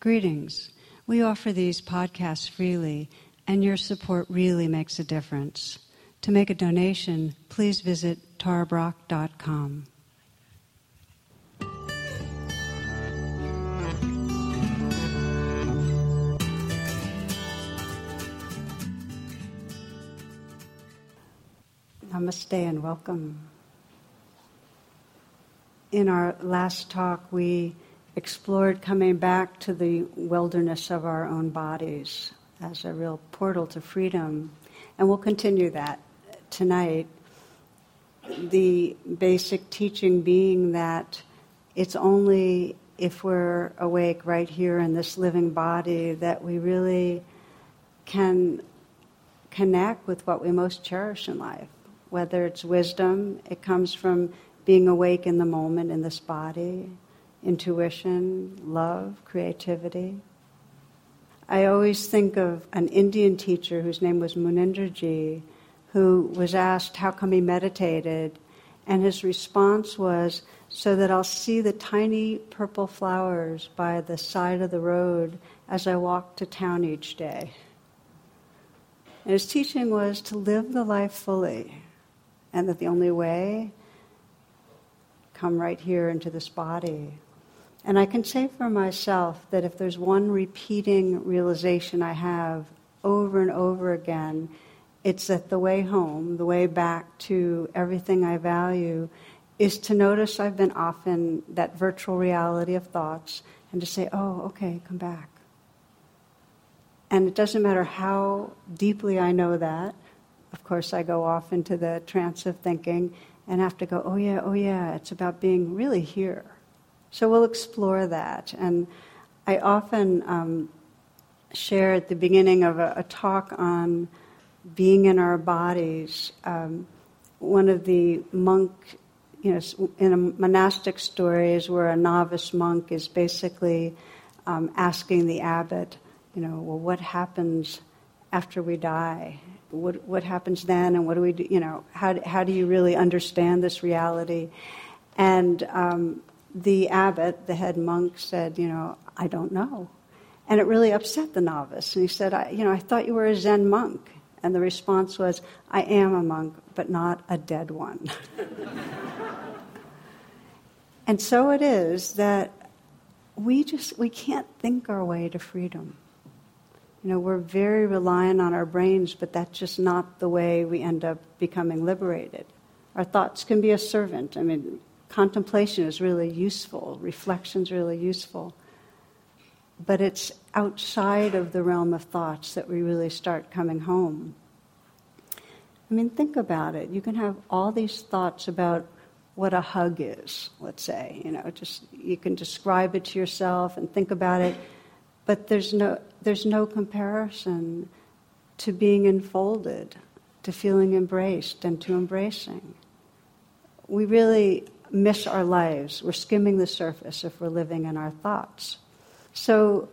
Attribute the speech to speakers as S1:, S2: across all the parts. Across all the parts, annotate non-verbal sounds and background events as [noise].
S1: Greetings. We offer these podcasts freely, and your support really makes a difference. To make a donation, please visit tarabrach.com. Namaste and welcome. In our last talk, we explored coming back to the wilderness of our own bodies as a real portal to freedom. And we'll continue that tonight. The basic teaching being that it's only if we're awake right here in this living body that we really can connect with what we most cherish in life. Whether it's wisdom, it comes from being awake in the moment in this body intuition, love, creativity. I always think of an Indian teacher whose name was Munindraji, who was asked how come he meditated, and his response was, so that I'll see the tiny purple flowers by the side of the road as I walk to town each day. And his teaching was to live the life fully, and that the only way, come right here into this body, and I can say for myself that if there's one repeating realization I have over and over again, it's that the way home, the way back to everything I value, is to notice I've been off in that virtual reality of thoughts and to say, oh, okay, come back. And it doesn't matter how deeply I know that. Of course, I go off into the trance of thinking and have to go, oh, yeah, oh, yeah, it's about being really here. So we'll explore that. And I often um, share at the beginning of a, a, talk on being in our bodies. Um, one of the monk, you know, in a monastic stories where a novice monk is basically um, asking the abbot, you know, well, what happens after we die? What, what happens then, and what do we do? You know, how, how do you really understand this reality? And um, the abbot, the head monk, said, You know, I don't know. And it really upset the novice. And he said, I, You know, I thought you were a Zen monk. And the response was, I am a monk, but not a dead one. [laughs] and so it is that we just we can't think our way to freedom. You know, we're very reliant on our brains, but that's just not the way we end up becoming liberated. Our thoughts can be a servant. I mean, contemplation is really useful, reflection is really useful. But it's outside of the realm of thoughts that we really start coming home. I mean, think about it. You can have all these thoughts about what a hug is, let's say. You know, just you can describe it to yourself and think about it, but there's no there's no comparison to being enfolded, to feeling embraced and to embracing. We really miss our lives. We're skimming the surface if we're living in our thoughts. So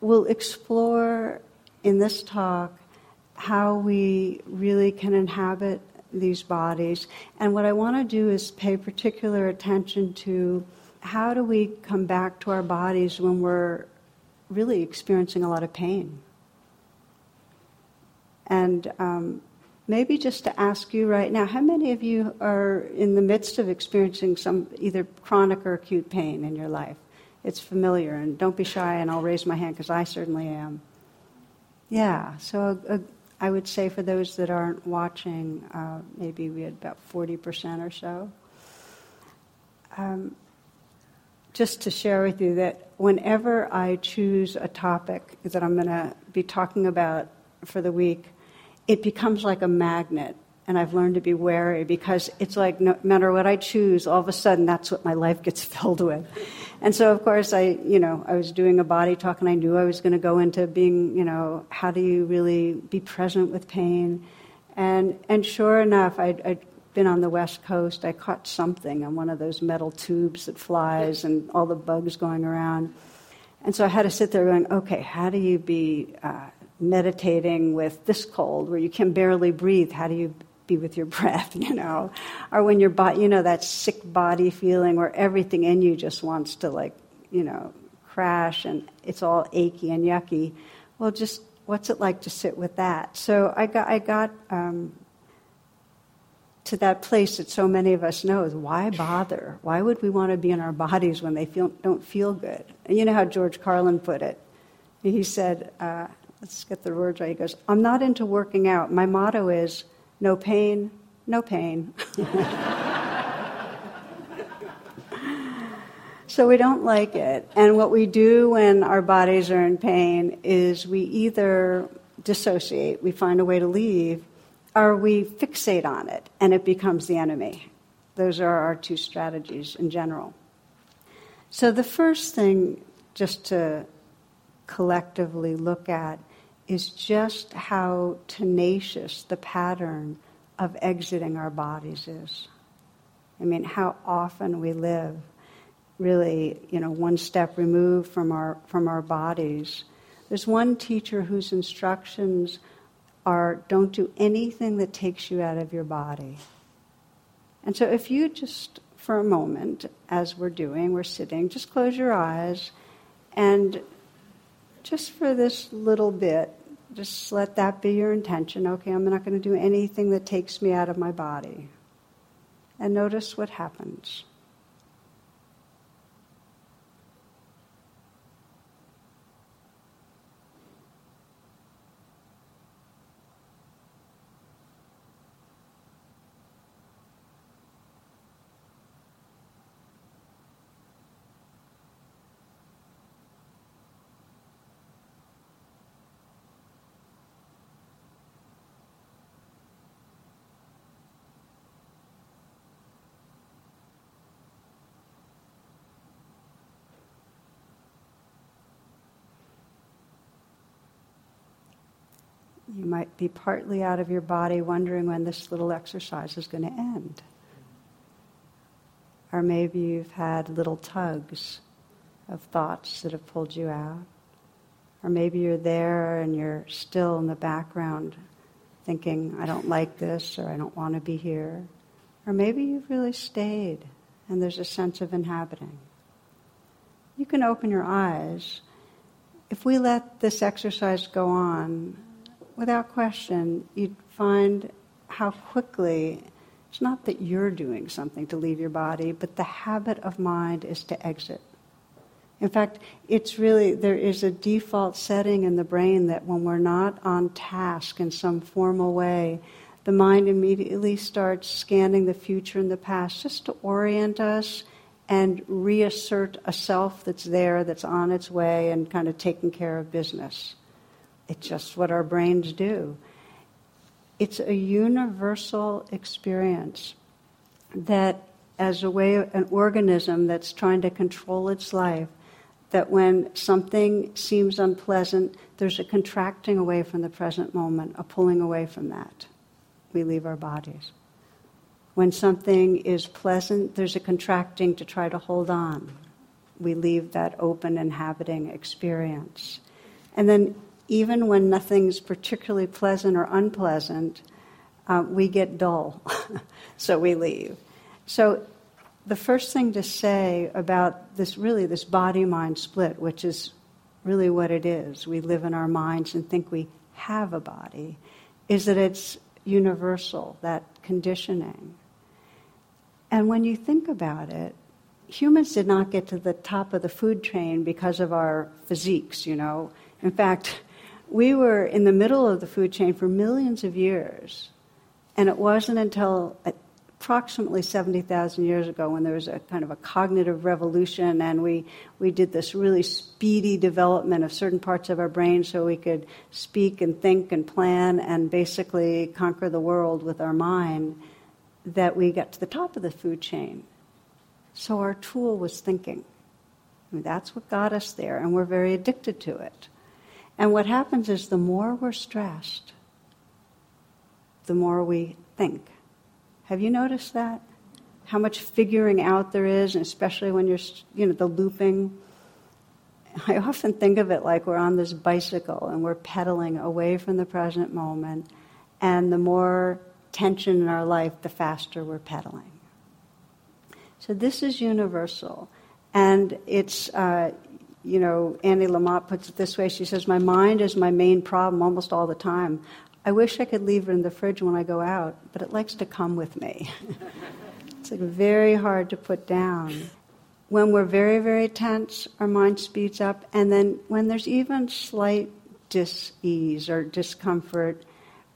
S1: we'll explore in this talk how we really can inhabit these bodies. And what I want to do is pay particular attention to how do we come back to our bodies when we're really experiencing a lot of pain. And um, maybe just to ask you right now how many of you are in the midst of experiencing some either chronic or acute pain in your life? It's familiar, and don't be shy, and I'll raise my hand because I certainly am. Yeah, so a, a, I would say for those that aren't watching, uh, maybe we had about 40% or so. Um, just to share with you that whenever I choose a topic that I'm going to be talking about for the week, it becomes like a magnet. And I've learned to be wary because it's like no matter what I choose, all of a sudden that's what my life gets [laughs] filled with. And so, of course, I, you know, I was doing a body talk and I knew I was going to go into being, you know, how do you really be present with pain? And, and sure enough, I'd, I'd been on the West Coast. I caught something on one of those metal tubes that flies and all the bugs going around. And so I had to sit there going, okay, how do you be uh, meditating with this cold where you can barely breathe, how do you be with your [laughs] breath, you know? Or when your body, you know, that sick body feeling where everything in you just wants to, like, you know, crash and it's all achy and yucky. Well, just what's it like to sit with that? So I got, I got um, to that place that so many of us know is why bother? Why would we want to be in our bodies when they feel, don't feel good? And you know how George Carlin put it. He said, uh, let's get the words right. He goes, I'm not into working out. My motto is no pain, no pain. [laughs] so we don't like it. And what we do when our bodies are in pain is we either dissociate, we find a way to leave, or we fixate on it and it becomes the enemy. Those are our two strategies in general. So, the first thing just to collectively look at is just how tenacious the pattern of exiting our bodies is. I mean, how often we live really, you know, one step removed from our, from our bodies. There's one teacher whose instructions are don't do anything that takes you out of your body. And so if you just, for a moment, as we're doing, we're sitting, just close your eyes and just for this little bit, just let that be your intention. Okay, I'm not going to do anything that takes me out of my body. And notice what happens. You might be partly out of your body wondering when this little exercise is going to end. Or maybe you've had little tugs of thoughts that have pulled you out. Or maybe you're there and you're still in the background thinking, I don't like this or I don't want to be here. Or maybe you've really stayed and there's a sense of inhabiting. You can open your eyes. If we let this exercise go on, without question, you'd find how quickly it's not that you're doing something to leave your body, but the habit of mind is to exit. In fact, it's really, there is a default setting in the brain that when we're not on task in some formal way, the mind immediately starts scanning the future and the past just to orient us and reassert a self that's there, that's on its way, and kind of taking care of business. It's just what our brains do. It's a universal experience that, as a way, an organism that's trying to control its life, that when something seems unpleasant, there's a contracting away from the present moment, a pulling away from that. We leave our bodies. When something is pleasant, there's a contracting to try to hold on. We leave that open, inhabiting experience. And then even when nothing's particularly pleasant or unpleasant, uh, we get dull, [laughs] so we leave. So, the first thing to say about this really, this body mind split, which is really what it is, we live in our minds and think we have a body, is that it's universal, that conditioning. And when you think about it, humans did not get to the top of the food chain because of our physiques, you know. In fact, we were in the middle of the food chain for millions of years. And it wasn't until uh, approximately 70,000 years ago when there was a kind of a cognitive revolution and we, we did this really speedy development of certain parts of our brain so we could speak and think and plan and basically conquer the world with our mind that we got to the top of the food chain. So our tool was thinking. I mean, that's what got us there, and we're very addicted to it. And what happens is the more we're stressed, the more we think. Have you noticed that? How much figuring out there is, especially when you're, you know, the looping. I often think of it like we're on this bicycle and we're pedaling away from the present moment, and the more tension in our life, the faster we're pedaling. So this is universal, and it's uh, you know, Annie Lamott puts it this way. She says, My mind is my main problem almost all the time. I wish I could leave it in the fridge when I go out, but it likes to come with me. [laughs] it's like very hard to put down. When we're very, very tense, our mind speeds up, and then when there's even slight dis-ease or discomfort,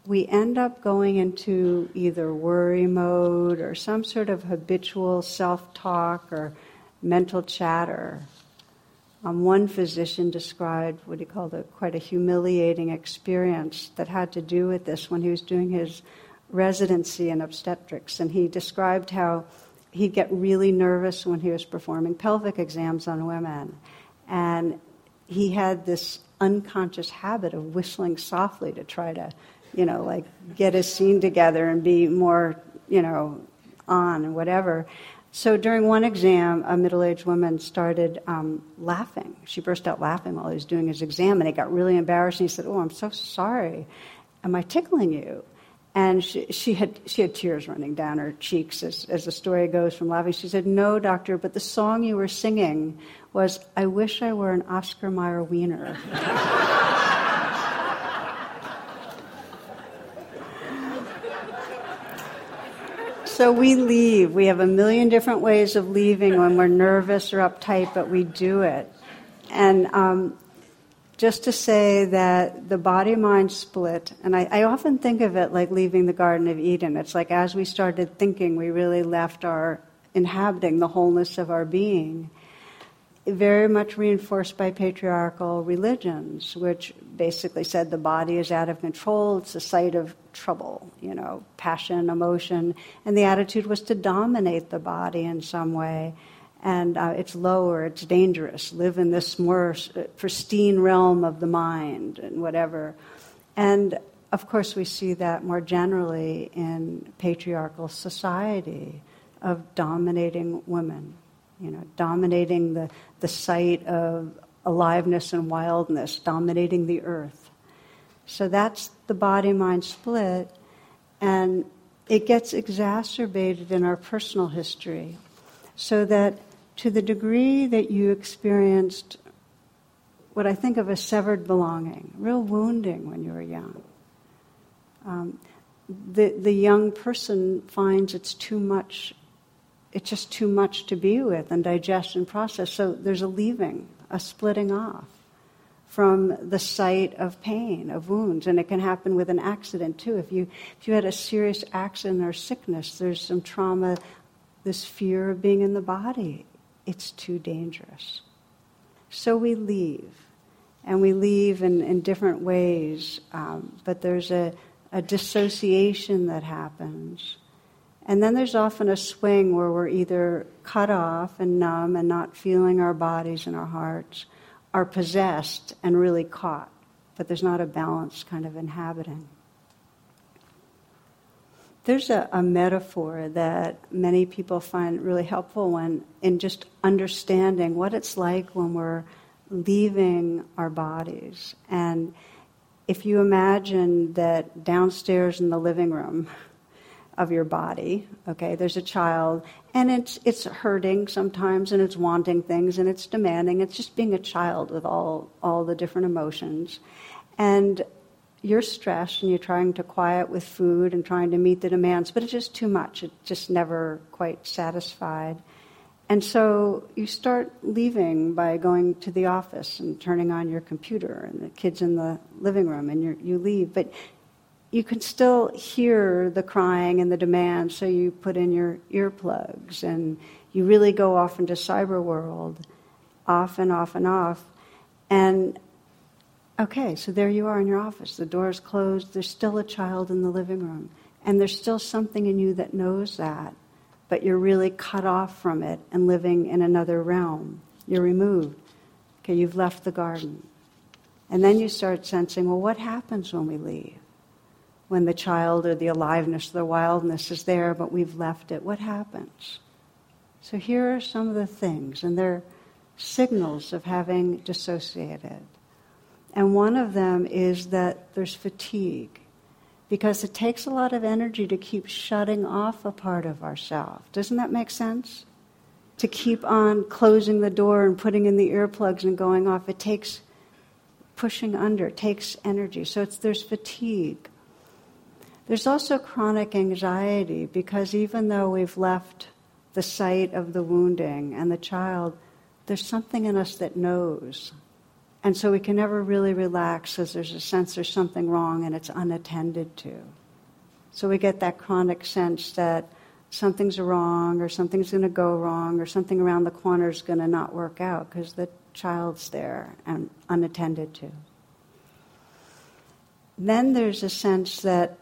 S1: we end up going into either worry mode or some sort of habitual self-talk or mental chatter. Um, one physician described what he called a quite a humiliating experience that had to do with this when he was doing his residency in obstetrics, and he described how he'd get really nervous when he was performing pelvic exams on women, and he had this unconscious habit of whistling softly to try to, you know, like get a scene together and be more, you know, on and whatever. So during one exam, a middle aged woman started um, laughing. She burst out laughing while he was doing his exam, and he got really embarrassed. And he said, Oh, I'm so sorry. Am I tickling you? And she, she, had, she had tears running down her cheeks as, as the story goes from laughing. She said, No, doctor, but the song you were singing was, I wish I were an Oscar Mayer wiener. [laughs] So we leave. We have a million different ways of leaving when we're nervous or uptight, but we do it. And um, just to say that the body mind split, and I, I, often think of it like leaving the Garden of Eden. It's like as we started thinking, we really left our inhabiting the wholeness of our being very much reinforced by patriarchal religions, which basically said the body is out of control, it's a site of trouble, you know, passion, emotion, and the attitude was to dominate the body in some way. And uh, it's lower, it's dangerous, live in this more pristine realm of the mind and whatever. And of course, we see that more generally in patriarchal society of dominating women you know, dominating the, the site of aliveness and wildness, dominating the earth. So that's the body mind split, and it gets exacerbated in our personal history. So that to the degree that you experienced what I think of as severed belonging, real wounding when you were young, um, the, the young person finds it's too much it's just too much to be with and digest and process. So there's a leaving, a splitting off from the site of pain, of wounds. And it can happen with an accident too. If you, if you had a serious accident or sickness, there's some trauma, this fear of being in the body. It's too dangerous. So we leave. And we leave in, in different ways, um, but there's a, a dissociation that happens and then there's often a swing where we're either cut off and numb and not feeling our bodies and our hearts, are possessed and really caught, but there's not a balanced kind of inhabiting. There's a, a metaphor that many people find really helpful when in just understanding what it's like when we're leaving our bodies. And if you imagine that downstairs in the living room, of your body. Okay, there's a child, and it's it's hurting sometimes, and it's wanting things, and it's demanding. It's just being a child with all all the different emotions, and you're stressed, and you're trying to quiet with food and trying to meet the demands, but it's just too much. It's just never quite satisfied. And so you start leaving by going to the office and turning on your computer, and the kids in the living room, and you you leave. But you can still hear the crying and the demand, so you put in your earplugs and you really go off into cyber world, off and off and off. And okay, so there you are in your office. The door's closed, there's still a child in the living room. And there's still something in you that knows that, but you're really cut off from it and living in another realm. You're removed. Okay, you've left the garden. And then you start sensing, well, what happens when we leave? When the child or the aliveness, the wildness is there, but we've left it, what happens? So here are some of the things, and they're signals of having dissociated. And one of them is that there's fatigue, because it takes a lot of energy to keep shutting off a part of ourselves. Doesn't that make sense? to keep on closing the door and putting in the earplugs and going off. It takes pushing under, it takes energy. So there's fatigue. There's also chronic anxiety because even though we've left the site of the wounding and the child, there's something in us that knows. And so we can never really relax because there's a sense there's something wrong and it's unattended to. So we get that chronic sense that something's wrong or something's going to go wrong or something around the corner is going to not work out because the child's there and unattended to. Then there's a sense that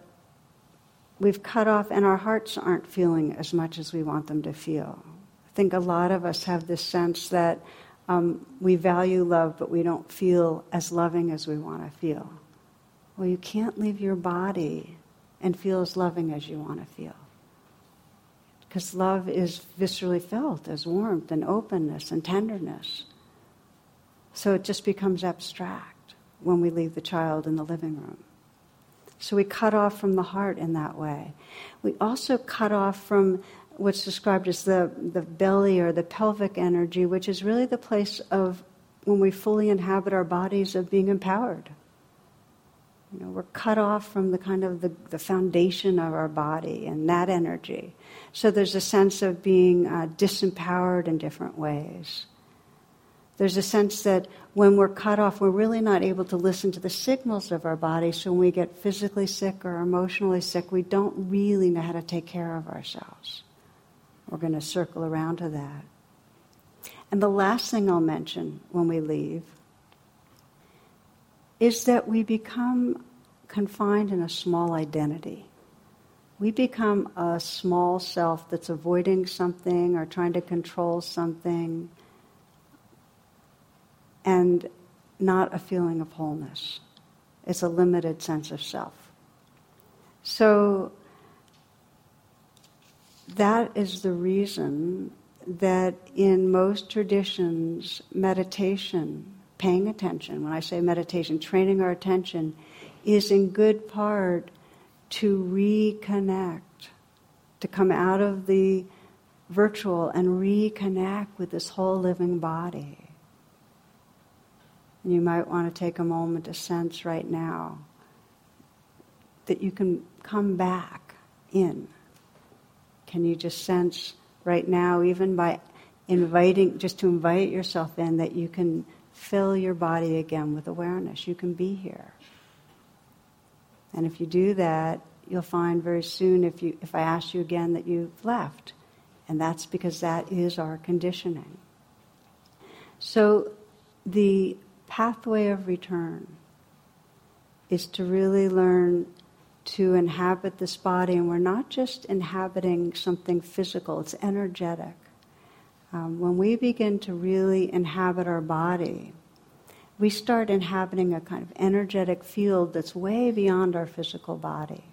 S1: we've cut off and our hearts aren't feeling as much as we want them to feel. I think a lot of us have this sense that um, we value love, but we don't feel as loving as we want to feel. Well, you can't leave your body and feel as loving as you want to feel. Because love is viscerally felt as warmth and openness and tenderness. So it just becomes abstract when we leave the child in the living room. So we cut off from the heart in that way. We also cut off from what's described as the, the belly or the pelvic energy, which is really the place of when we fully inhabit our bodies of being empowered. You know, we're cut off from the kind of the, the foundation of our body and that energy. So there's a sense of being uh, disempowered in different ways. There's a sense that when we're cut off, we're really not able to listen to the signals of our body. So when we get physically sick or emotionally sick, we don't really know how to take care of ourselves. We're going to circle around to that. And the last thing I'll mention when we leave is that we become confined in a small identity. We become a small self that's avoiding something or trying to control something and not a feeling of wholeness. It's a limited sense of self. So that is the reason that in most traditions, meditation paying attention, when I say meditation, training our attention, is in good part to reconnect, to come out of the virtual and reconnect with this whole living body. And you might want to take a moment to sense right now that you can come back in. Can you just sense right now, even by inviting, just to invite yourself in, that you can fill your body again with awareness. You can be here. And if you do that, you'll find very soon if you if I ask you again that you've left. And that's because that is our conditioning. So the pathway of return is to really learn to inhabit this body and we're not just inhabiting something physical, it's energetic. Um, when we begin to really inhabit our body, we start inhabiting a kind of energetic field that's way beyond our physical body,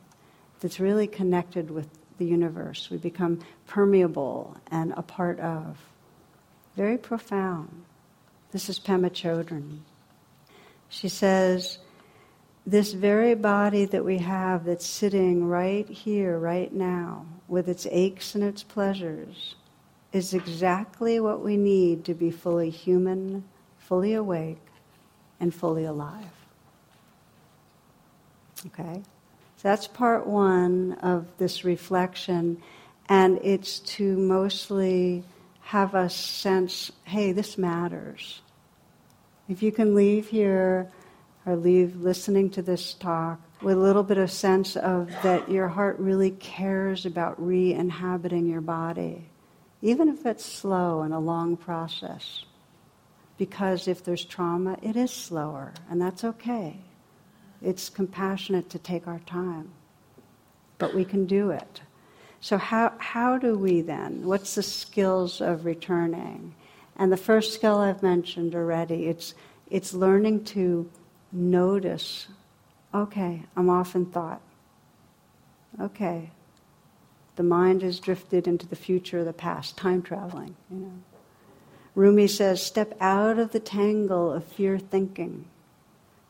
S1: that's really connected with the universe. We become permeable and a part of. Very profound. This is Pema Chodron. She says, This very body that we have that's sitting right here, right now, with its aches and its pleasures, is exactly what we need to be fully human, fully awake, and fully alive. Okay? So that's part one of this reflection, and it's to mostly have us sense hey, this matters. If you can leave here or leave listening to this talk with a little bit of sense of that your heart really cares about re inhabiting your body even if it's slow and a long process. Because if there's trauma, it is slower, and that's okay. It's compassionate to take our time, but we can do it. So, how, how do we then? What's the skills of returning? And the first skill I've mentioned already, it's, it's learning to notice okay, I'm off in thought. Okay, the mind has drifted into the future the past, time traveling, you know. Rumi says, step out of the tangle of fear thinking,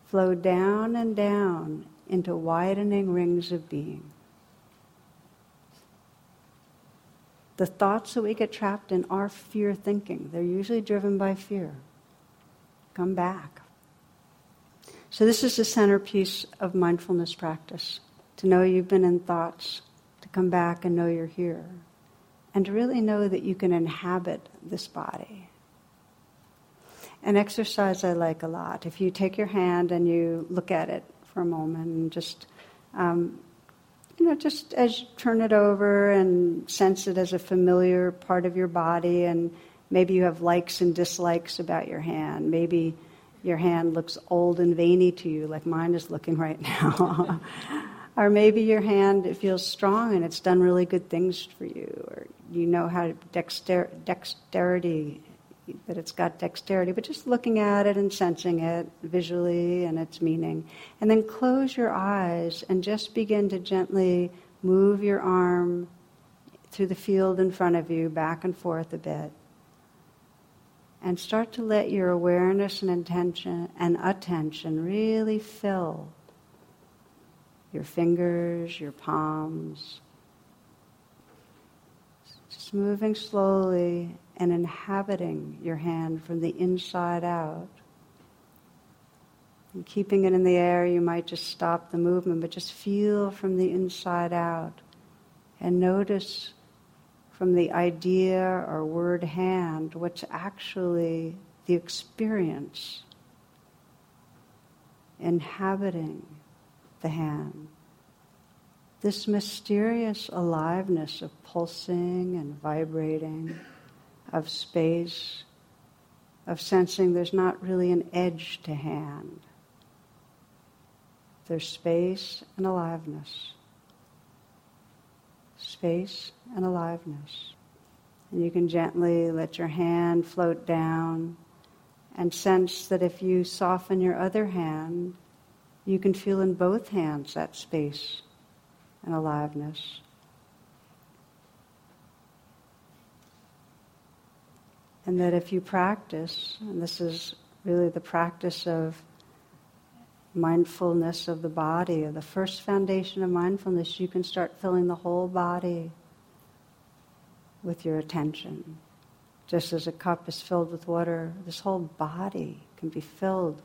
S1: flow down and down into widening rings of being. The thoughts that we get trapped in are fear thinking. They're usually driven by fear. Come back. So, this is the centerpiece of mindfulness practice to know you've been in thoughts, to come back and know you're here, and to really know that you can inhabit this body. An exercise I like a lot. If you take your hand and you look at it for a moment and just um, you know, just as you turn it over and sense it as a familiar part of your body, and maybe you have likes and dislikes about your hand. Maybe your hand looks old and veiny to you, like mine is looking right now. [laughs] or maybe your hand it feels strong and it's done really good things for you, or you know how dexter- dexterity that it's got dexterity, but just looking at it and sensing it visually and its meaning. And then close your eyes and just begin to gently move your arm through the field in front of you, back and forth a bit. And start to let your awareness and intention and attention really fill your fingers, your palms. Just moving slowly and inhabiting your hand from the inside out. And keeping it in the air, you might just stop the movement, but just feel from the inside out and notice from the idea or word hand what's actually the experience inhabiting the hand. This mysterious aliveness of pulsing and vibrating of space, of sensing there's not really an edge to hand. There's space and aliveness. Space and aliveness. And you can gently let your hand float down and sense that if you soften your other hand, you can feel in both hands that space and aliveness. And that if you practice, and this is really the practice of mindfulness of the body, or the first foundation of mindfulness, you can start filling the whole body with your attention. Just as a cup is filled with water, this whole body can be filled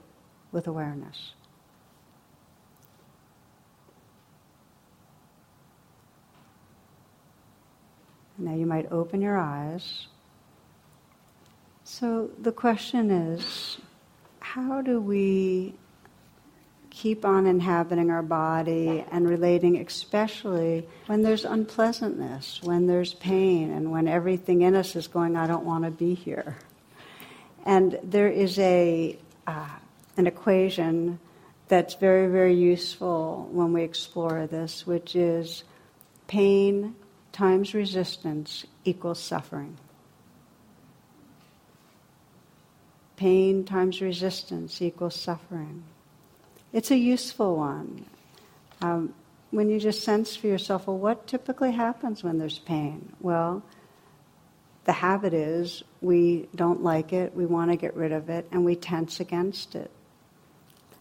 S1: with awareness. Now you might open your eyes so the question is how do we keep on inhabiting our body and relating, especially when there's unpleasantness, when there's pain, and when everything in us is going, I don't want to be here? And there is a, uh, an equation that's very, very useful when we explore this, which is pain times resistance equals suffering. Pain times resistance equals suffering. It's a useful one. Um, when you just sense for yourself, well, what typically happens when there's pain? Well, the habit is we don't like it, we want to get rid of it, and we tense against it.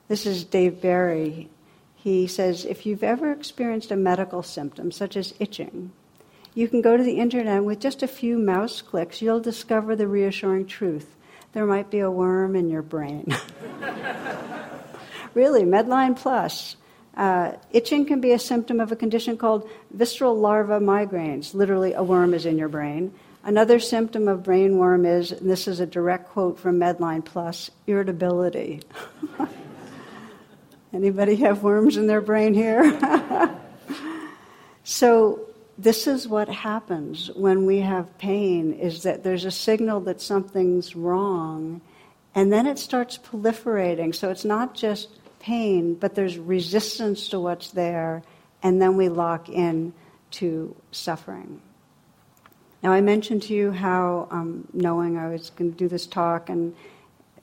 S1: This is Dave Barry. He says if you've ever experienced a medical symptom, such as itching, you can go to the internet and with just a few mouse clicks, you'll discover the reassuring truth there might be a worm in your brain. [laughs] really, Medline Plus. Uh, itching can be a symptom of a condition called visceral larva migrans. Literally, a worm is in your brain. Another symptom of brain worm is, and this is a direct quote from Medline Plus, irritability. [laughs] Anybody have worms in their brain here? [laughs] so this is what happens when we have pain is that there's a signal that something's wrong and then it starts proliferating. So it's not just pain but there's resistance to what's there and then we lock in to suffering. Now i mentioned to you how um, knowing i was going to do this talk and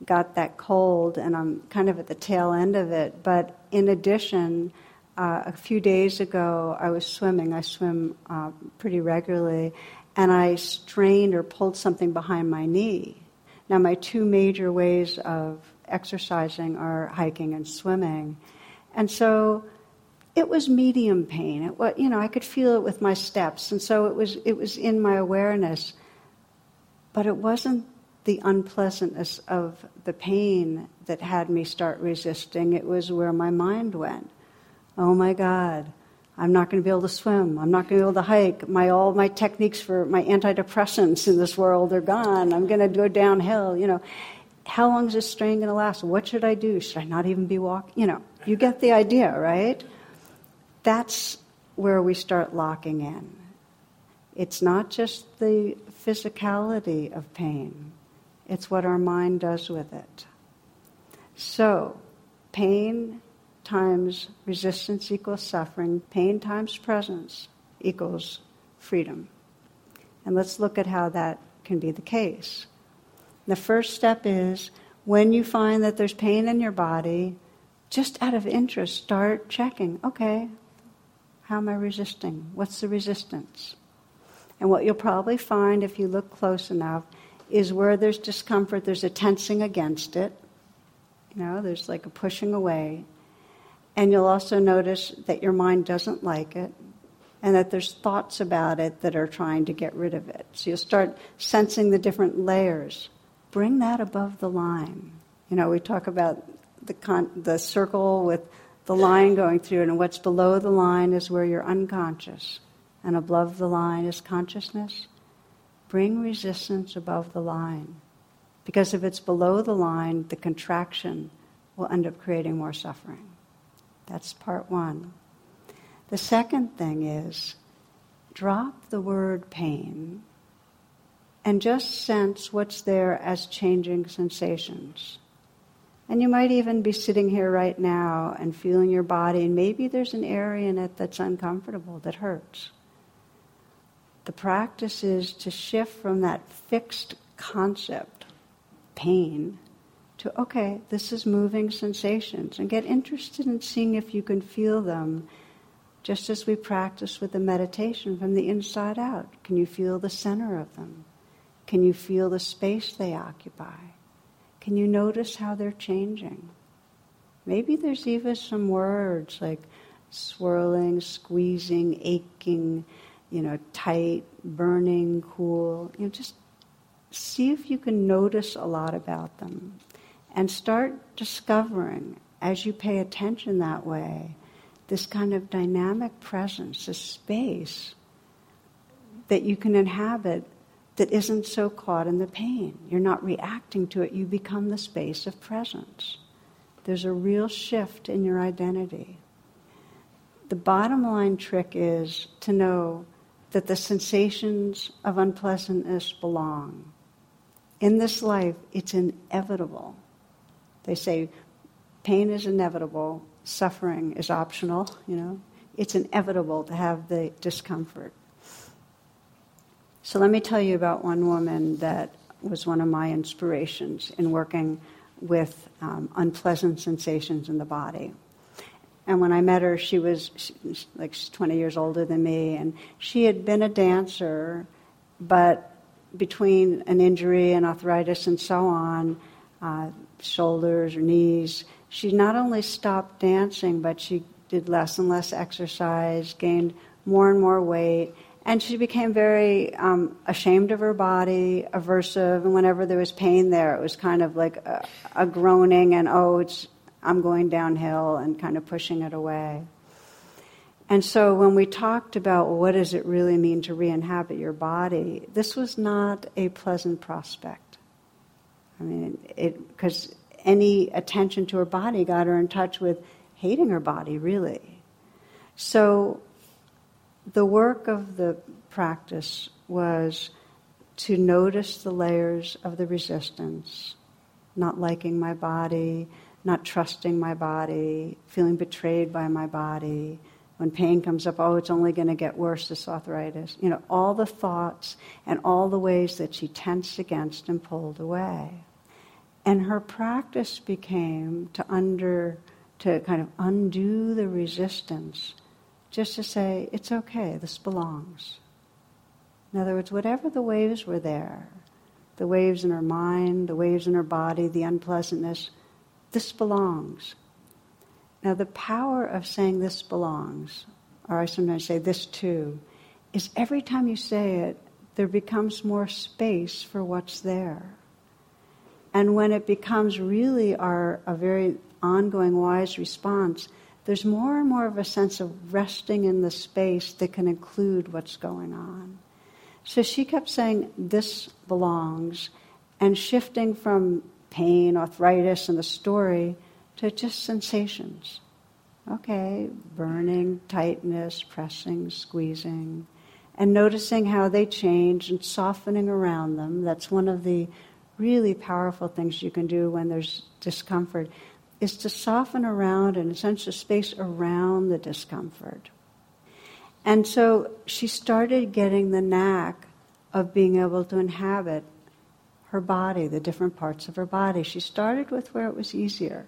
S1: got that cold and i'm kind of at the tail end of it but in addition uh, a few days ago, I was swimming. I swim uh, pretty regularly, and I strained or pulled something behind my knee. Now, my two major ways of exercising are hiking and swimming. And so it was medium pain. It was, you know, I could feel it with my steps, and so it was, it was in my awareness. But it wasn't the unpleasantness of the pain that had me start resisting. It was where my mind went. Oh my God, I'm not going to be able to swim. I'm not going to be able to hike. My all my techniques for my antidepressants in this world are gone. I'm going to go downhill. You know, how long is this strain going to last? What should I do? Should I not even be walking? You know, you get the idea, right? That's where we start locking in. It's not just the physicality of pain, it's what our mind does with it. So, pain times resistance equals suffering, pain times presence equals freedom. And let's look at how that can be the case. The first step is when you find that there's pain in your body, just out of interest, start checking okay, how am I resisting? What's the resistance? And what you'll probably find if you look close enough is where there's discomfort, there's a tensing against it. You know, there's like a pushing away. And you'll also notice that your mind doesn't like it and that there's thoughts about it that are trying to get rid of it. So you'll start sensing the different layers. Bring that above the line. You know, we talk about the, con- the circle with the line going through and what's below the line is where you're unconscious, and above the line is consciousness. Bring resistance above the line. Because if it's below the line, the contraction will end up creating more suffering. That's part one. The second thing is drop the word pain and just sense what's there as changing sensations. And you might even be sitting here right now and feeling your body, and maybe there's an area in it that's uncomfortable, that hurts. The practice is to shift from that fixed concept, pain, to, okay, this is moving sensations, and get interested in seeing if you can feel them just as we practice with the meditation from the inside out. Can you feel the center of them? Can you feel the space they occupy? Can you notice how they're changing? Maybe there's even some words like swirling, squeezing, aching, you know, tight, burning, cool. You know, just see if you can notice a lot about them and start discovering as you pay attention that way this kind of dynamic presence, this space that you can inhabit that isn't so caught in the pain. You're not reacting to it, you become the space of presence. There's a real shift in your identity. The bottom line trick is to know that the sensations of unpleasantness belong. In this life, it's inevitable. They say pain is inevitable, suffering is optional, you know. It's inevitable to have the discomfort. So let me tell you about one woman that was one of my inspirations in working with um, unpleasant sensations in the body. And when I met her, she was she, like she's 20 years older than me, and she had been a dancer, but between an injury and arthritis and so on, uh, shoulders or knees, she not only stopped dancing, but she did less and less exercise, gained more and more weight, and she became very um, ashamed of her body, aversive, and whenever there was pain there, it was kind of like a, a groaning and, oh, it's, I'm going downhill, and kind of pushing it away. And so when we talked about well, what does it really mean to re-inhabit your body, this was not a pleasant prospect. I mean, it because any attention to her body got her in touch with hating her body, really. So the work of the practice was to notice the layers of the resistance, not liking my body, not trusting my body, feeling betrayed by my body. When pain comes up, oh, it's only going to get worse, this arthritis. You know, all the thoughts and all the ways that she tensed against and pulled away. And her practice became to under to kind of undo the resistance, just to say, it's okay, this belongs. In other words, whatever the waves were there, the waves in her mind, the waves in her body, the unpleasantness, this belongs. Now, the power of saying this belongs, or I sometimes say this too, is every time you say it, there becomes more space for what's there. And when it becomes really our, a very ongoing wise response, there's more and more of a sense of resting in the space that can include what's going on. So she kept saying, This belongs, and shifting from pain, arthritis, and the story to just sensations. Okay, burning, tightness, pressing, squeezing, and noticing how they change and softening around them. That's one of the really powerful things you can do when there's discomfort is to soften around and sense of space around the discomfort. And so she started getting the knack of being able to inhabit her body, the different parts of her body. She started with where it was easier.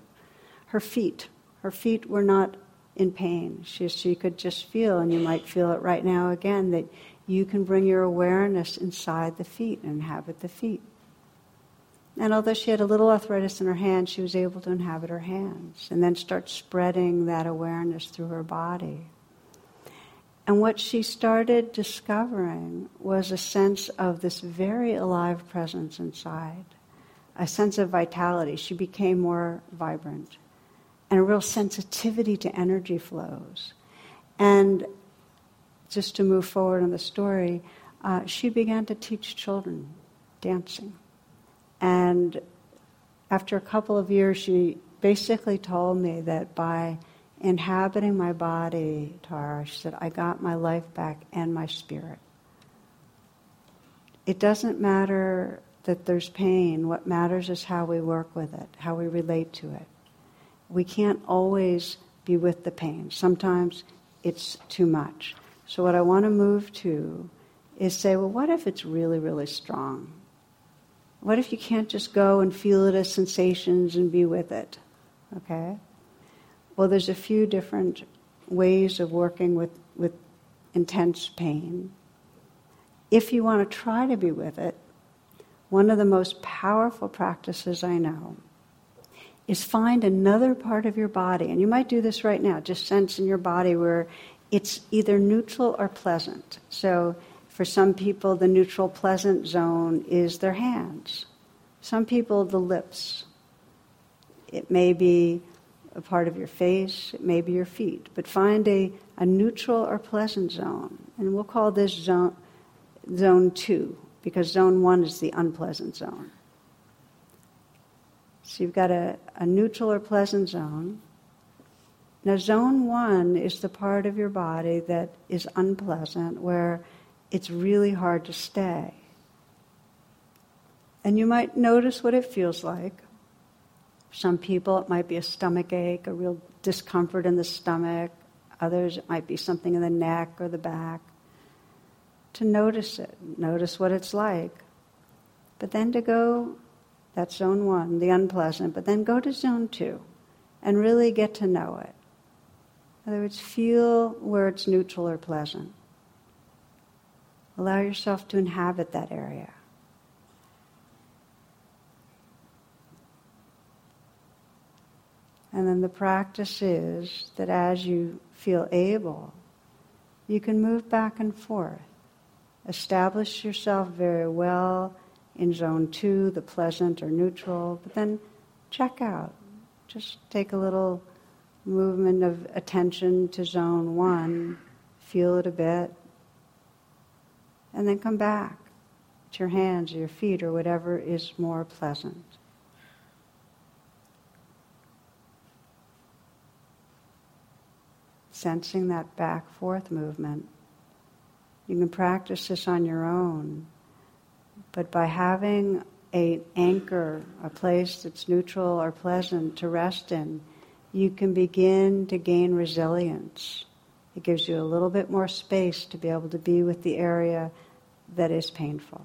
S1: Her feet. Her feet were not in pain. She, she could just feel, and you might feel it right now again, that you can bring your awareness inside the feet and inhabit the feet. And although she had a little arthritis in her hands, she was able to inhabit her hands and then start spreading that awareness through her body. And what she started discovering was a sense of this very alive presence inside, a sense of vitality. She became more vibrant, and a real sensitivity to energy flows. And just to move forward on the story, uh, she began to teach children dancing. And after a couple of years, she basically told me that by inhabiting my body, Tara, she said, I got my life back and my spirit. It doesn't matter that there's pain. What matters is how we work with it, how we relate to it. We can't always be with the pain. Sometimes it's too much. So, what I want to move to is say, well, what if it's really, really strong? What if you can't just go and feel it as sensations and be with it? Okay? Well, there's a few different ways of working with, with intense pain. If you want to try to be with it, one of the most powerful practices I know is find another part of your body, and you might do this right now, just sense in your body where it's either neutral or pleasant. So for some people, the neutral pleasant zone is their hands. Some people, the lips. It may be a part of your face, it may be your feet, but find a, a neutral or pleasant zone. And we'll call this zone, zone two, because zone one is the unpleasant zone. So you've got a, a neutral or pleasant zone. Now, zone one is the part of your body that is unpleasant, where it's really hard to stay. And you might notice what it feels like. Some people, it might be a stomach ache, a real discomfort in the stomach. Others, it might be something in the neck or the back. To notice it, notice what it's like. But then to go, that's zone one, the unpleasant, but then go to zone two and really get to know it. In other words, feel where it's neutral or pleasant. Allow yourself to inhabit that area. And then the practice is that as you feel able, you can move back and forth. Establish yourself very well in zone two, the pleasant or neutral, but then check out. Just take a little movement of attention to zone one, feel it a bit, and then come back to your hands or your feet or whatever is more pleasant. Sensing that back forth movement. You can practice this on your own, but by having an anchor, a place that's neutral or pleasant to rest in, you can begin to gain resilience. It gives you a little bit more space to be able to be with the area that is painful.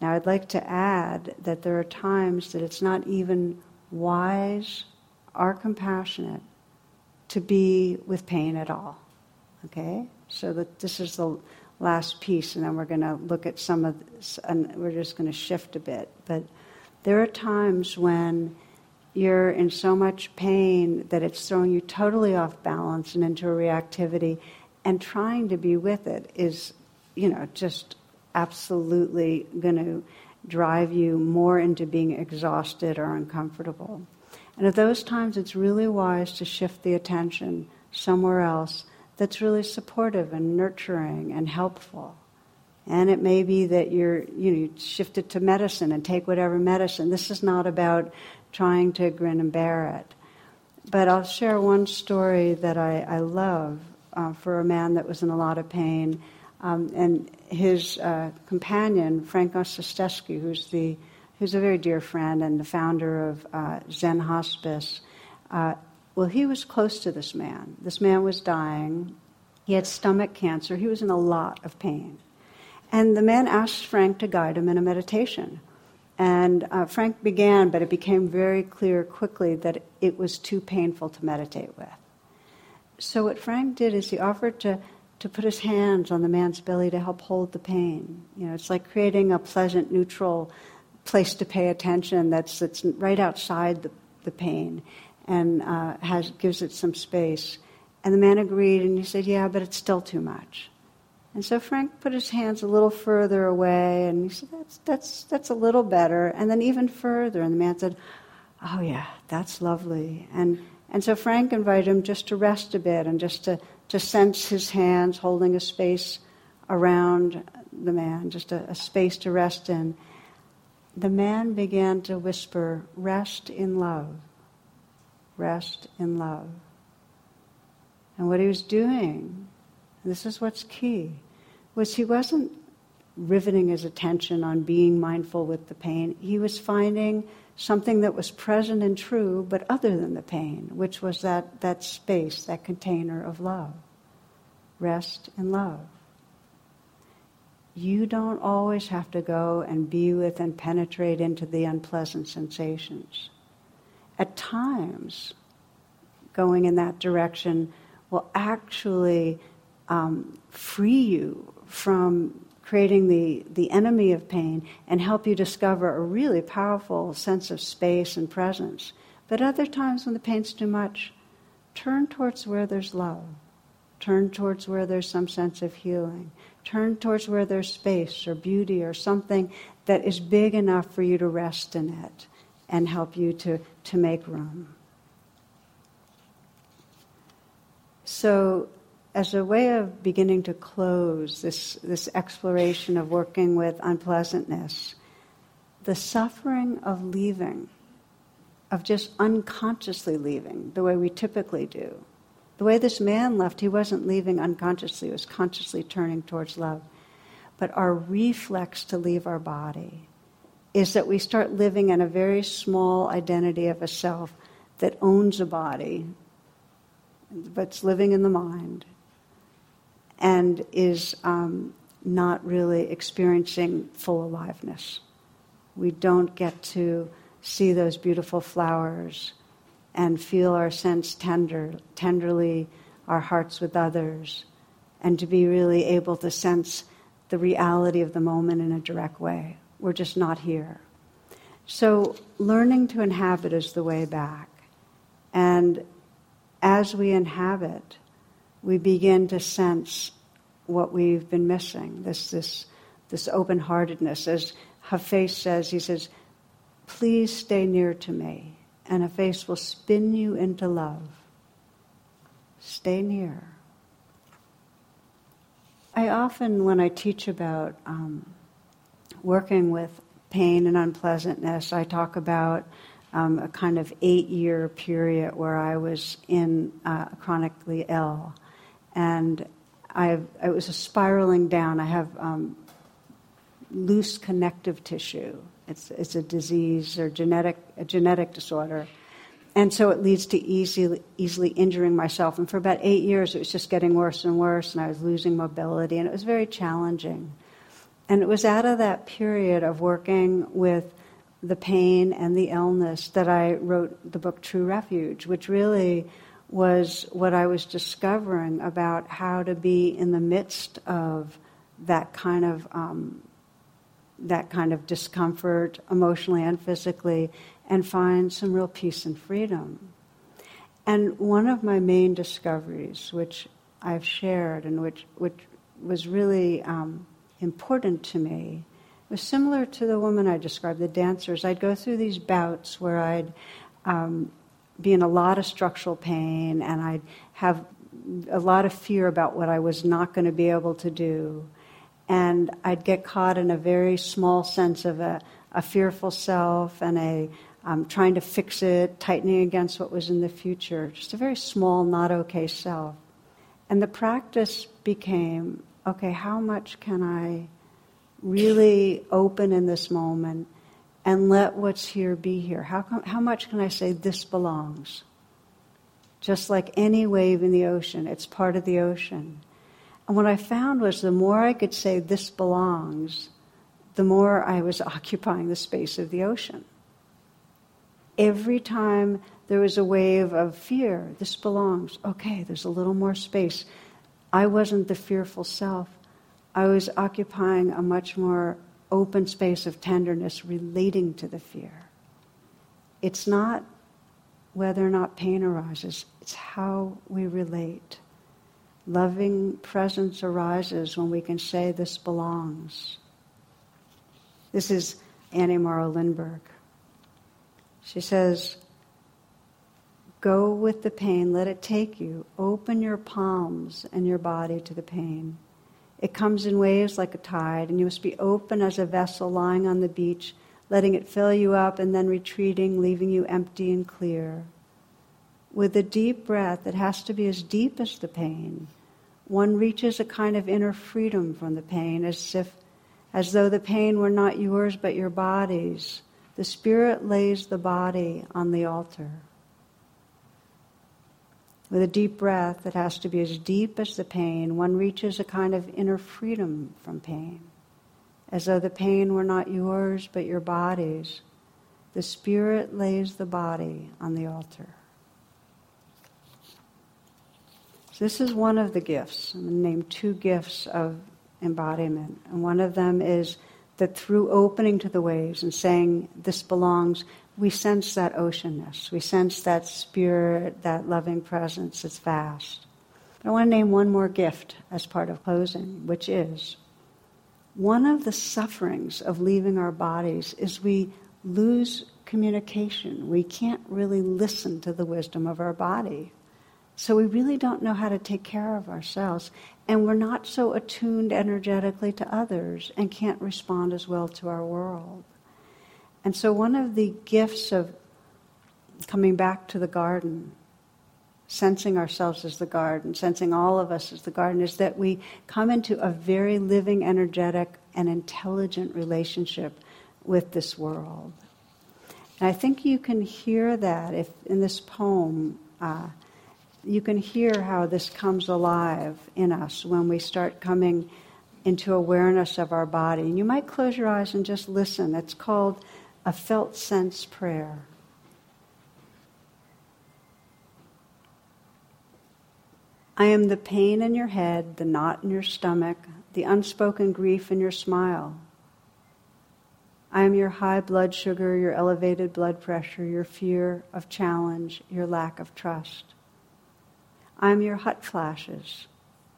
S1: Now, I'd like to add that there are times that it's not even wise or compassionate to be with pain at all. Okay? So that this is the last piece, and then we're going to look at some of this, and we're just going to shift a bit. But there are times when you're in so much pain that it's throwing you totally off balance and into a reactivity, and trying to be with it is, you know, just absolutely going to drive you more into being exhausted or uncomfortable. And at those times, it's really wise to shift the attention somewhere else that's really supportive and nurturing and helpful. And it may be that you're, you know, you shift it to medicine and take whatever medicine. This is not about trying to grin and bear it. But I'll share one story that I, I love uh, for a man that was in a lot of pain. Um, and his uh, companion, Frank Ostaseski, who's, the, who's a very dear friend and the founder of uh, Zen Hospice, uh, well, he was close to this man. This man was dying. He had stomach cancer. He was in a lot of pain. And the man asked Frank to guide him in a meditation. And uh, Frank began, but it became very clear quickly that it was too painful to meditate with. So, what Frank did is he offered to, to put his hands on the man's belly to help hold the pain. You know, it's like creating a pleasant, neutral place to pay attention that's, that's right outside the, the pain and uh, has, gives it some space. And the man agreed and he said, Yeah, but it's still too much. And so Frank put his hands a little further away and he said, That's, that's, that's a little better. And then even further. And the man said, Oh, yeah, that's lovely. And, and so Frank invited him just to rest a bit and just to, to sense his hands holding a space around the man, just a, a space to rest in. The man began to whisper, Rest in love rest in love. And what he was doing, this is what's key, was he wasn't riveting his attention on being mindful with the pain. He was finding something that was present and true, but other than the pain, which was that, that space, that container of love. Rest in love. You don't always have to go and be with and penetrate into the unpleasant sensations at times going in that direction will actually um, free you from creating the, the enemy of pain and help you discover a really powerful sense of space and presence. But other times when the pain's too much, turn towards where there's love. Turn towards where there's some sense of healing. Turn towards where there's space or beauty or something that is big enough for you to rest in it and help you to, to make room. So, as a way of beginning to close this, this exploration of working with unpleasantness, the suffering of leaving, of just unconsciously leaving, the way we typically do. The way this man left, he wasn't leaving unconsciously, he was consciously turning towards love. But our reflex to leave our body, is that we start living in a very small identity of a self that owns a body, but's living in the mind, and is um, not really experiencing full aliveness. We don't get to see those beautiful flowers and feel our sense tender, tenderly, our hearts with others, and to be really able to sense the reality of the moment in a direct way. We're just not here. So, learning to inhabit is the way back. And as we inhabit, we begin to sense what we've been missing this, this, this open heartedness. As Hafiz says, he says, Please stay near to me, and Hafiz will spin you into love. Stay near. I often, when I teach about um, working with pain and unpleasantness, I talk about um, a kind of eight year period where I was in uh, chronically ill. And I, it was a spiraling down. I have um, loose connective tissue. It's, it's a disease or genetic, a genetic disorder. And so it leads to easily, easily injuring myself. And for about eight years, it was just getting worse and worse, and I was losing mobility, and it was very challenging. And it was out of that period of working with the pain and the illness that I wrote the book True Refuge, which really was what I was discovering about how to be in the midst of that kind of um, that kind of discomfort emotionally and physically and find some real peace and freedom. And one of my main discoveries, which I've shared and which, which was really um, important to me, was similar to the woman I described, the dancers. I'd go through these bouts where I'd um, be in a lot of structural pain and I'd have a lot of fear about what I was not going to be able to do. And I'd get caught in a very small sense of a, a fearful self and a um, trying to fix it, tightening against what was in the future, just a very small, not okay self. And the practice became okay, how much can I really open in this moment and let what's here be here? How, how much can I say this belongs? Just like any wave in the ocean, it's part of the ocean. And what I found was the more I could say this belongs, the more I was [laughs] occupying the space of the ocean. Every time there was a wave of fear, this belongs. Okay, there's a little more space. I wasn't the fearful self. I was occupying a much more open space of tenderness relating to the fear. It's not whether or not pain arises, it's how we relate. Loving presence arises when we can say, This belongs. This is Annie Morrow Lindbergh. She says, Go with the pain, let it take you. Open your palms and your body to the pain. It comes in waves like a tide, and you must be open as a vessel lying on the beach, letting it fill you up and then retreating, leaving you empty and clear. With a deep breath that has to be as deep as the pain, one reaches a kind of inner freedom from the pain, as if as though the pain were not yours but your body's. The spirit lays the body on the altar with a deep breath that has to be as deep as the pain, one reaches a kind of inner freedom from pain, as though the pain were not yours but your body's. The Spirit lays the body on the altar. So this is one of the gifts. I'm going to name two gifts of embodiment. And one of them is that through opening to the waves and saying, This belongs, we sense that oceanness. We sense that spirit, that loving presence. It's vast. But I want to name one more gift as part of closing, which is one of the sufferings of leaving our bodies is we lose communication. We can't really listen to the wisdom of our body. So we really don't know how to take care of ourselves. And we're not so attuned energetically to others and can't respond as well to our world. And so, one of the gifts of coming back to the garden, sensing ourselves as the garden, sensing all of us as the garden, is that we come into a very living, energetic, and intelligent relationship with this world. And I think you can hear that if in this poem, uh, you can hear how this comes alive in us when we start coming into awareness of our body. And you might close your eyes and just listen. It's called a felt sense prayer. I am the pain in your head, the knot in your stomach, the unspoken grief in your smile. I am your high blood sugar, your elevated blood pressure, your fear of challenge, your lack of trust. I am your hot flashes,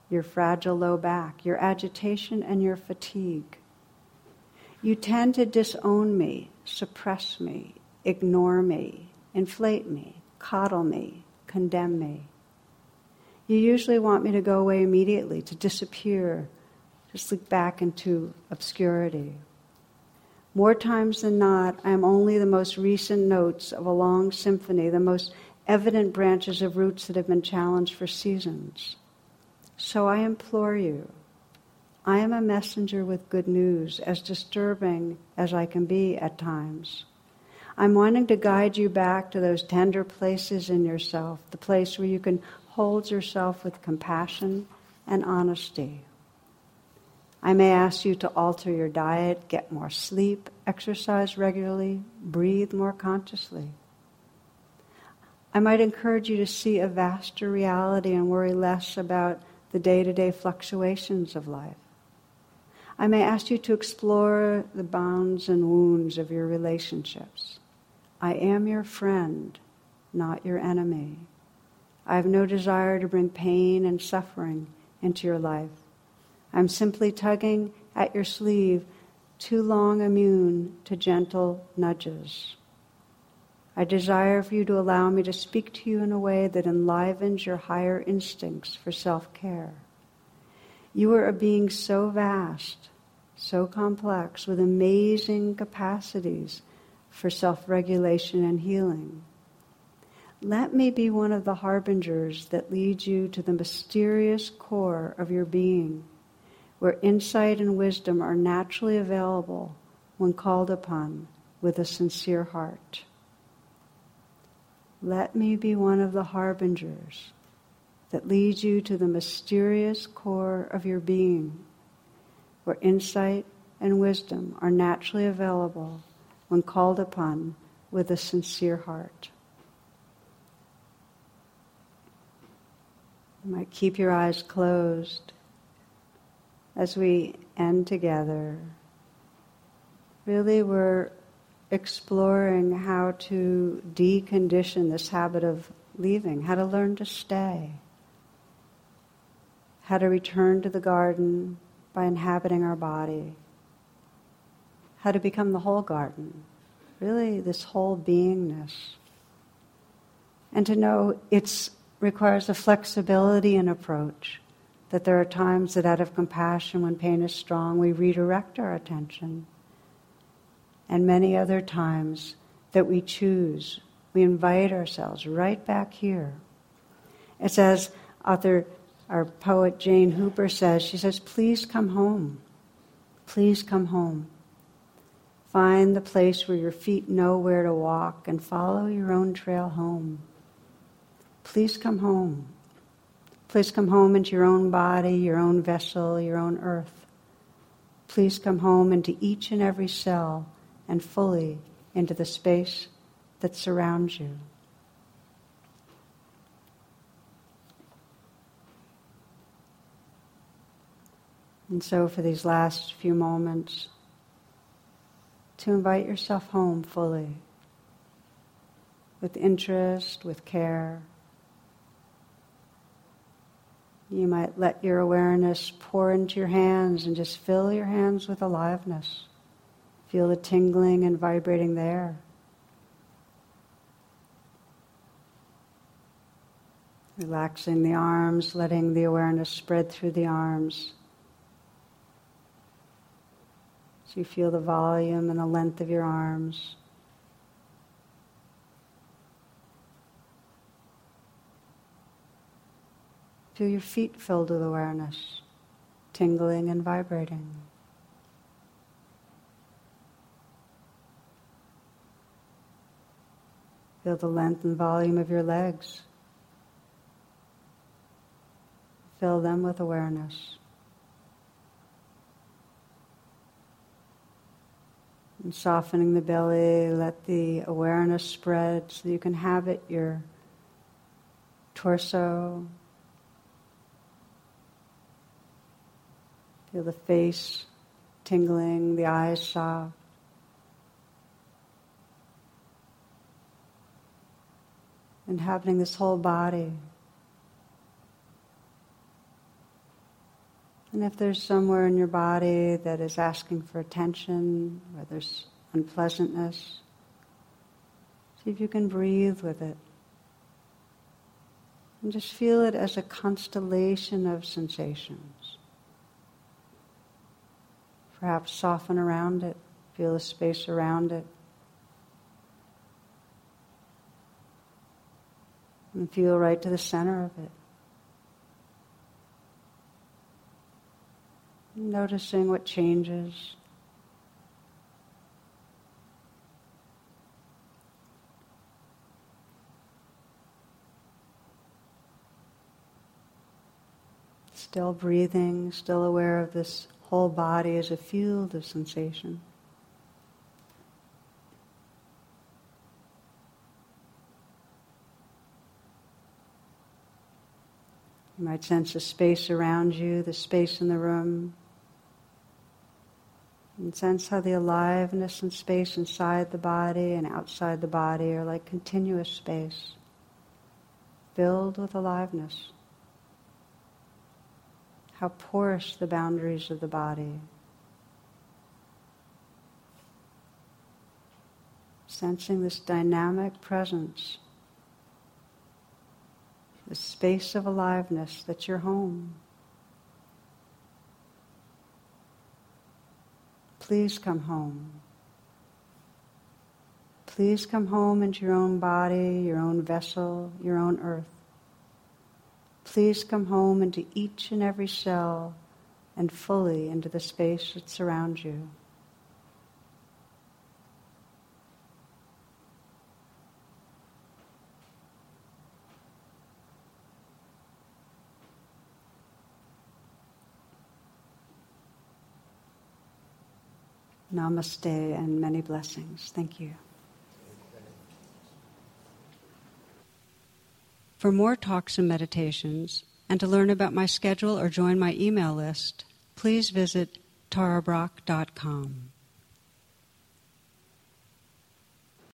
S1: your fragile low back, your agitation, and your fatigue. You tend to disown me, suppress me, ignore me, inflate me, coddle me, condemn me. You usually want me to go away immediately, to disappear, to slip back into obscurity. More times than not, I am only the most recent notes of a long symphony, the most evident branches of roots that have been challenged for seasons. So I implore you, I am a messenger with good news, as disturbing as I can be at times. I'm wanting to guide you back to those tender places in yourself, the place where you can hold yourself with compassion and honesty. I may ask you to alter your diet, get more sleep, exercise regularly, breathe more consciously. I might encourage you to see a vaster reality and worry less about the day to day fluctuations of life. I may ask you to explore the bounds and wounds of your relationships. I am your friend, not your enemy. I have no desire to bring pain and suffering into your life. I'm simply tugging at your sleeve, too long immune to gentle nudges. I desire for you to allow me to speak to you in a way that enlivens your higher instincts for self care. You are a being so vast, so complex, with amazing capacities for self regulation and healing. Let me be one of the harbingers that leads you to the mysterious core of your being, where insight and wisdom are naturally available when called upon with a sincere heart. Let me be one of the harbingers that leads you to the mysterious core of your being, where insight and wisdom are naturally available when called upon with a sincere heart. You might keep your eyes closed as we end together. Really, we're exploring how to decondition this habit of leaving, how to learn to stay how to return to the garden by inhabiting our body, how to become the whole garden, really this whole beingness. And to know it requires a flexibility in approach, that there are times that out of compassion, when pain is strong, we redirect our attention. And many other times that we choose, we invite ourselves right back here. It says, author our poet Jane Hooper says, she says, please come home. Please come home. Find the place where your feet know where to walk and follow your own trail home. Please come home. Please come home into your own body, your own vessel, your own earth. Please come home into each and every cell and fully into the space that surrounds you. And so, for these last few moments, to invite yourself home fully, with interest, with care. You might let your awareness pour into your hands and just fill your hands with aliveness. Feel the tingling and vibrating there. Relaxing the arms, letting the awareness spread through the arms. So you feel the volume and the length of your arms. Feel your feet filled with awareness, tingling and vibrating. Feel the length and volume of your legs. Fill them with awareness. And softening the belly, let the awareness spread so you can have it your torso. Feel the face tingling, the eyes soft. Inhabiting this whole body. And if there's somewhere in your body that is asking for attention, or there's unpleasantness, see if you can breathe with it. And just feel it as a constellation of sensations. Perhaps soften around it, feel the space around it. And feel right to the center of it. Noticing what changes. Still breathing, still aware of this whole body as a field of sensation. You might sense the space around you, the space in the room. And sense how the aliveness and space inside the body and outside the body are like continuous space, filled with aliveness. How porous the boundaries of the body. Sensing this dynamic presence, the space of aliveness that's your home. Please come home. Please come home into your own body, your own vessel, your own earth. Please come home into each and every cell and fully into the space that surrounds you. Namaste and many blessings. Thank you. For more talks and meditations, and to learn about my schedule or join my email list, please visit tarabrach.com.